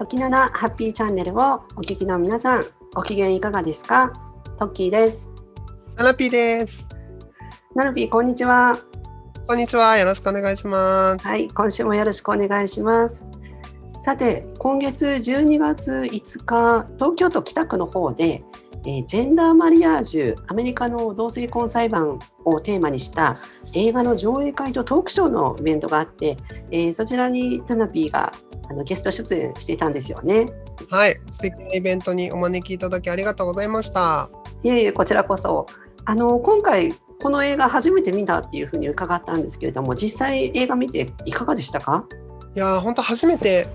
時七ハッピーチャンネルをお聞きの皆さん、ご機嫌いかがですか？トッキーです。ナナピーです。ナルピー、こんにちは。こんにちは。よろしくお願いします。はい、今週もよろしくお願いします。さて、今月12月5日、東京都北区の方で、えージェンダーマリアージュ、アメリカの同性婚裁判をテーマにした映画の上映会とトークショーのイベントがあって、えーそちらにタナピーがあのゲスト出演していたんですよね。はい。素敵なイベントにお招きいただきありがとうございました。いえいえ、こちらこそ。あの今回この映画初めて見たっていうふうに伺ったんですけれども、実際映画見ていかがでしたか？いやー、本当初めて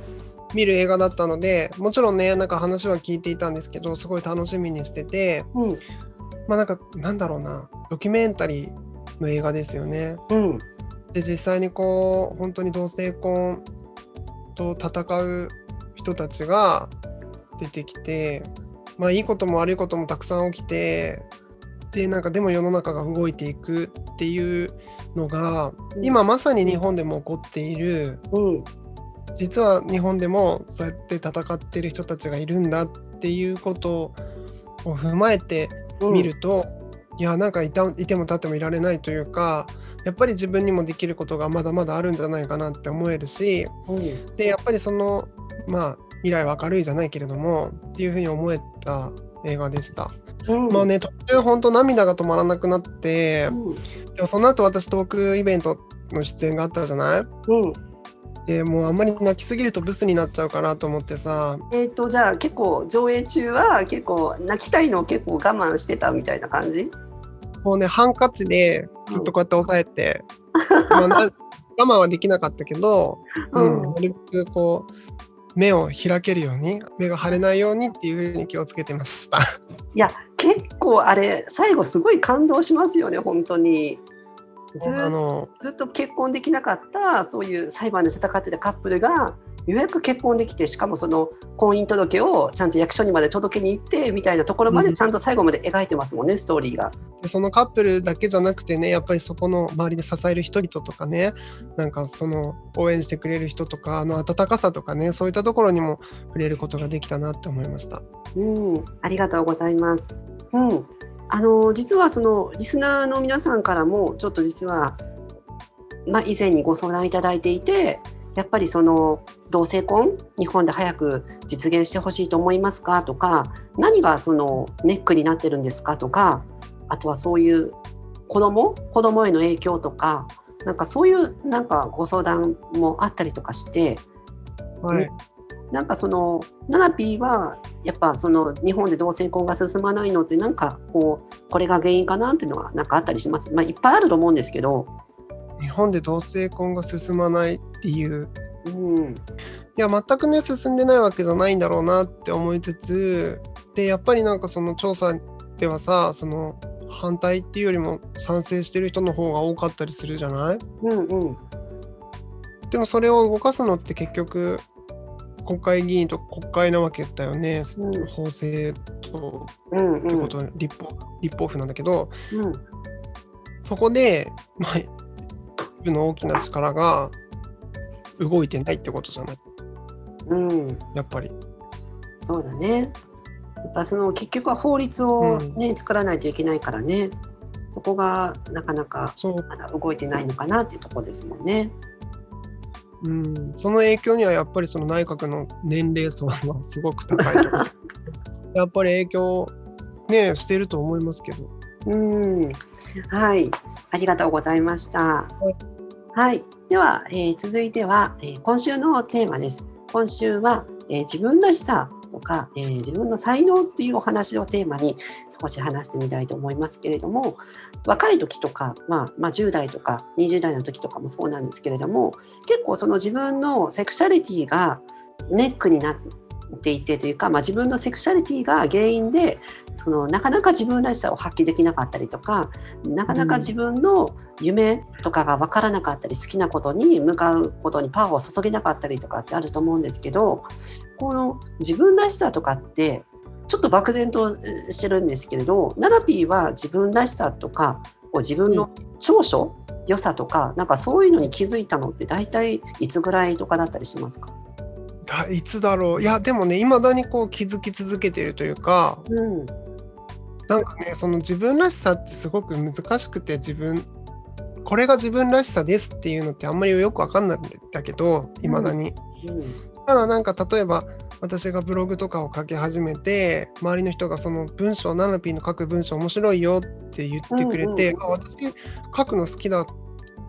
見る映画だったので、もちろんね、なんか話は聞いていたんですけど、すごい楽しみにしてて、うん、まあなんか、なんだろうな、ドキュメンタリーの映画ですよね。うん、で、実際にこう、本当に同性婚と戦う人たちが出てきて、まあいいことも悪いこともたくさん起きて、で、なんかでも世の中が動いていくっていうのが、今まさに日本でも起こっている、うん、実は日本でもそうやって戦ってる人たちがいるんだっていうことを踏まえてうん、見ると、いやなんかいたいても立ってもいられないというかやっぱり自分にもできることがまだまだあるんじゃないかなって思えるしうん、でやっぱりそのまあ未来は明るいじゃないけれどもっていうふうに思えた映画でした。うん、まあね途中本当涙が止まらなくなってうん、でもその後私トークイベントの出演があったじゃない？うん、でもうあんまり泣きすぎるとブスになっちゃうかなと思ってさえっ、とじゃあ結構上映中は結構泣きたいのを結構我慢してたみたいな感じ？もうねハンカチでずっとこうやって押さえて、まあな 我慢はできなかったけど、うん、なるべくこう目を開けるように目が腫れないようにっていうふうに気をつけてました。いや結構あれ最後すごい感動しますよね本当に。ずあのずっと結婚できなかったそういう裁判で戦ってたカップルがようやく結婚できてしかもその婚姻届をちゃんと役所にまで届けに行ってみたいなところまでちゃんと最後まで描いてますもんね、ストーリーが。でそのカップルだけじゃなくてねやっぱりそこの周りで支える人々とかねなんかその応援してくれる人とかあの温かさとかねそういったところにも触れることができたなって思いました。うん、ありがとうございます。うん、あの実はそのリスナーの皆さんからもちょっと実はまあ以前にご相談いただいていて、やっぱりその同性婚日本で早く実現してほしいと思いますか？とか、何がそのネックになってるんですか？とか、あとはそういう子供？子供への影響とか、なんかそういうなんかご相談もあったりとかして。はい、なんかそのナナピーはやっぱその日本で同性婚が進まないのってなんかこうこれが原因かなっていうのはなんかあったりします？まあいっぱいあると思うんですけど、日本で同性婚が進まない理由。うん、いや全くね進んでないわけじゃないんだろうなって思いつつでやっぱりなんかその調査ではさその反対っていうよりも賛成してる人の方が多かったりするじゃない？うんうん。でもそれを動かすのって結局国会議員と国会なわけだよね、うん法制とうんうんってこと、立法立法府なんだけどうんそこで、まあ、一部の大きな力が動いてないってことじゃない？うん、やっぱり。そうだね。やっぱその結局は法律をね、作らないといけないからね。そこがなかなかまだ動いてないのかなっていうところですもんね。うん、その影響にはやっぱりその内閣の年齢層はすごく高いとかやっぱり影響ねしてると思いますけど。うん、はい、ありがとうございました。いはい、では、えー続いては、えー今週のテーマです。今週は、えー自分らしさとか、えー自分の才能っていうお話をテーマに少し話してみたいと思いますけれども、若い時とか、まあ、まあ10代とか20代の時とかもそうなんですけれども、結構その自分のセクシャリティがネックになっていてというか、まあ、自分のセクシャリティが原因でそのなかなか自分らしさを発揮できなかったりとかなかなか自分の夢とかが分からなかったり好きなことに向かうことにパワーを注げなかったりとかってあると思うんですけどこの自分らしさとかってちょっと漠然としてるんですけれどナナピーは自分らしさとか自分の長所、良さとかなんかそういうのに気づいたのって大体いつぐらいとかだったりしますか？だいつだろういやでもねいまだにこう気づき続けているというかうんなんかねその自分らしさってすごく難しくて自分これが自分らしさですっていうのってあんまりよくわかんないんだけどいまだに。ただなんか例えば私がブログとかを書き始めて周りの人がその文章ナナピーの書く文章面白いよって言ってくれて、うんあ私書くの好きだ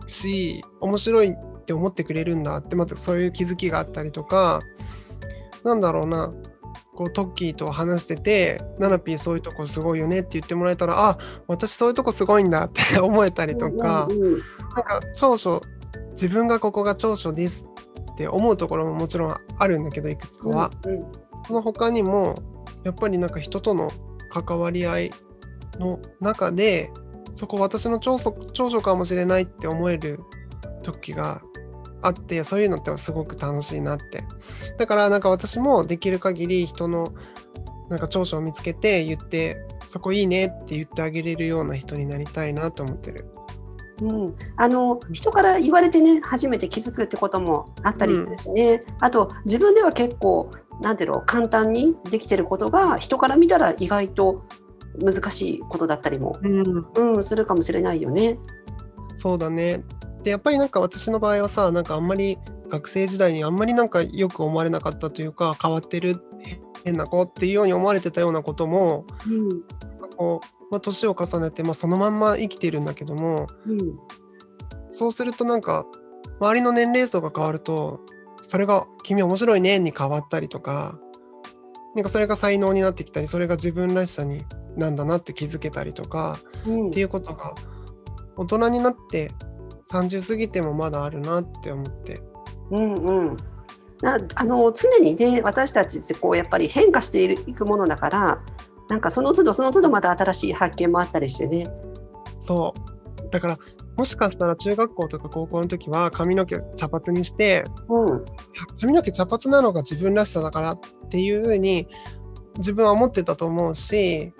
し面白いって思ってくれるんだってまたそういう気づきがあったりとかなんだろうなこうトッキーと話してて「ナナピーそういうとこすごいよね」って言ってもらえたらあ私そういうとこすごいんだって 思えたりとか。うんうんなんか長所自分がここが長所ですって思うところももちろんあるんだけどいくつかは、うんその他にもやっぱりなんか人との関わり合いの中でそこ私の長所長所かもしれないって思える時があってそういうのってすごく楽しいなってだからなんか私もできる限り人のなんか長所を見つけて言ってそこいいねって言ってあげれるような人になりたいなと思ってる。うん、あの人から言われてね初めて気づくってこともあったりするしね、あと自分では結構なんていうの簡単にできてることが人から見たら意外と難しいことだったりも、うんうん、するかもしれないよね。そうだね。でやっぱりなんか私の場合はさなんかあんまり学生時代にあんまりなんかよく思われなかったというか変わってるへ変な子っていうように思われてたようなこともうん。なんかこう、まあ、年を重ねて、まあ、そのまんま生きてるんだけどもうん。そうするとなんか周りの年齢層が変わるとそれが「君面白いね」に変わったりとかなんかそれが才能になってきたりそれが自分らしさになんだなって気づけたりとかうん。っていうことが大人になって30過ぎてもまだあるなって思って。うんうんなあの常にね私たちってこうやっぱり変化していくものだからなんかその都度その都度また新しい発見もあったりしてね。そう。だから、もしかしたら中学校とか高校の時は髪の毛茶髪にして、うん髪の毛茶髪なのが自分らしさだからっていうふうに自分は思ってたと思うし、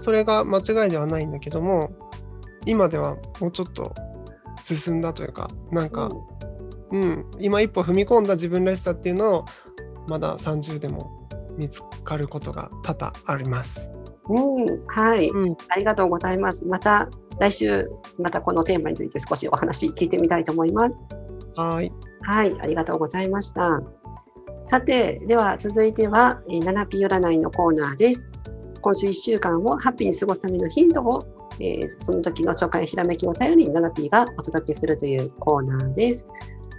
それが間違いではないんだけども、今ではもうちょっと進んだというか、なんか、うん、今一歩踏み込んだ自分らしさっていうのをまだ30でも見つかることが多々あります。うん、はい、うん、ありがとうございます。また来週またこのテーマについて少しお話聞いてみたいと思います。はーい。はい、ありがとうございました。さて、では続いては、えー、7ピ占いのコーナーです。今週1週間をハッピーに過ごすためのヒントを、えーその時の初回ひらめきを頼りに7ピーがお届けするというコーナーです。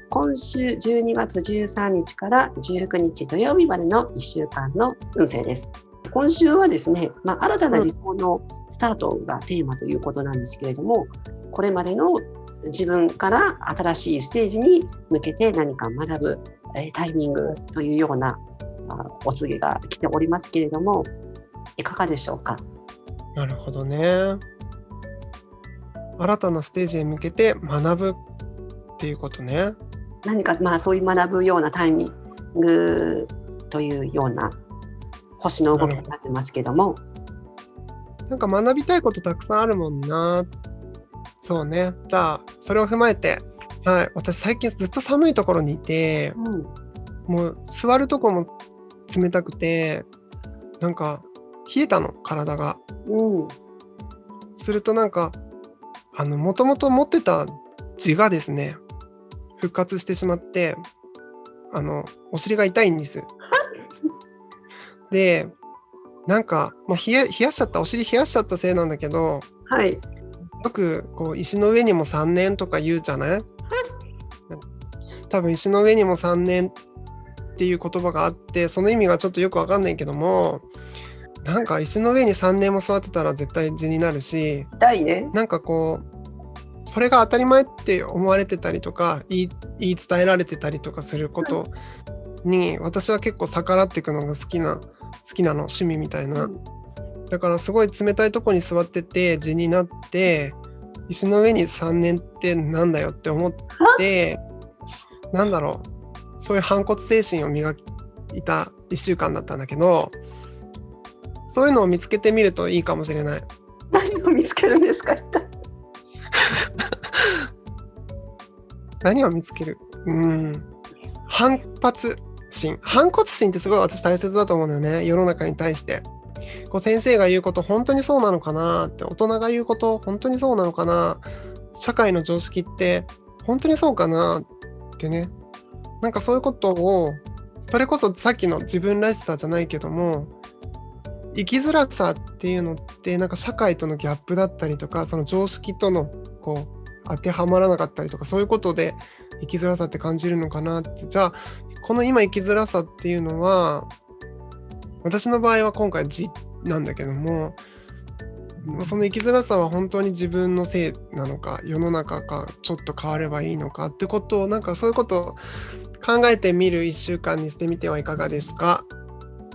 今週12月13日から19日土曜日までの1週間の運勢です。今週はですね、まあ、新たな理想のスタートがテーマということなんですけれども、これまでの自分から新しいステージに向けて何か学ぶ、えタイミングというようなあお告げが来ておりますけれどもいかがでしょうか？なるほどね。新たなステージへ向けて学ぶっていうことね。何かまあそういう学ぶようなタイミングというような星の動きになってますけども、なんか学びたいことたくさんあるもんな。そうね。じゃあ、それを踏まえて、はい。私最近ずっと寒いところにいて、うんもう座るとこも冷たくて、なんか冷えたの、体が。うんするとなんか、あの、もともと持ってた字がですね、復活してしまって、あの、お尻が痛いんです。で、なんか、まあ、冷や冷やしちゃった、お尻冷やしちゃったせいなんだけど、はい。よくこう石の上にも3年とか言うじゃない？多分石の上にも3年っていう言葉があってその意味がちょっとよくわかんないけどもなんか石の上に3年も座ってたら絶対字になるし痛いね。なんかこうそれが当たり前って思われてたりとか言い言い伝えられてたりとかすることに私は結構逆らっていくのが好きな好きなの趣味みたいな。だからすごい冷たいとこに座ってて地になって石の上に3年ってなんだよって思ってなんだろう。そういう反骨精神を磨いた1週間だったんだけどそういうのを見つけてみるといいかもしれない。何を見つけるんですか一体。何を見つける？うん。反発心。反骨心ってすごい私大切だと思うのよね。世の中に対して。こう先生が言うこと本当にそうなのかなって。大人が言うこと本当にそうなのかな。社会の常識って本当にそうかなってね。なんかそういうことをそれこそさっきの自分らしさじゃないけども生きづらさっていうのってなんか社会とのギャップだったりとかその常識とのこう当てはまらなかったりとかそういうことで生きづらさって感じるのかなって。じゃあこの今生きづらさっていうのは私の場合は今回字なんだけどもその生きづらさは本当に自分のせいなのか世の中がちょっと変わればいいのかってことをなんかそういうことを考えてみる1週間にしてみてはいかがですか？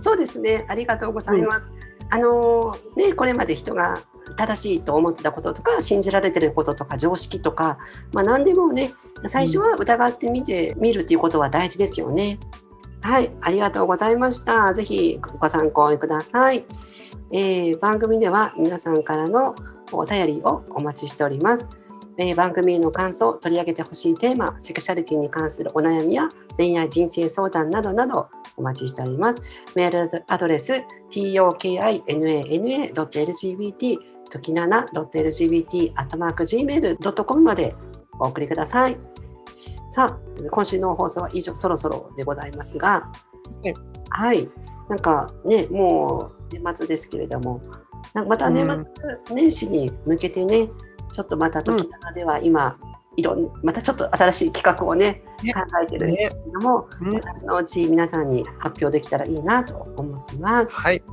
そうですねありがとうございます。うん、あのねこれまで人が正しいと思ってたこととか信じられてることとか常識とか、まあ、何でもね最初は疑ってみてみるということは大事ですよね。はい、ありがとうございました。ぜひご参考ください。えー、番組では皆さんからのお便りをお待ちしております。えー、番組への感想、取り上げてほしいテーマ、セクシャリティに関するお悩みや恋愛人生相談などなどお待ちしております。メールアドレス tokina.lgbt 時な .lgbt.gmail.com までお送りください。さあ、今週の放送は以上、そろそろでございますが、はい、なんかね、もう年末ですけれども、また年末年始に向けてね、ちょっとまた時なでは今、いろんまたちょっと新しい企画をね、考えてるんですけども、ねね、そのうち皆さんに発表できたらいいなと思っています。はい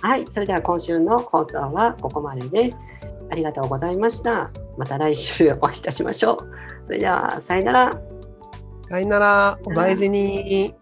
はい、それでは今週の放送はここまでです。ありがとうございました。また来週お会いいたしましょう。それではさよなら。さよなら。お大事に。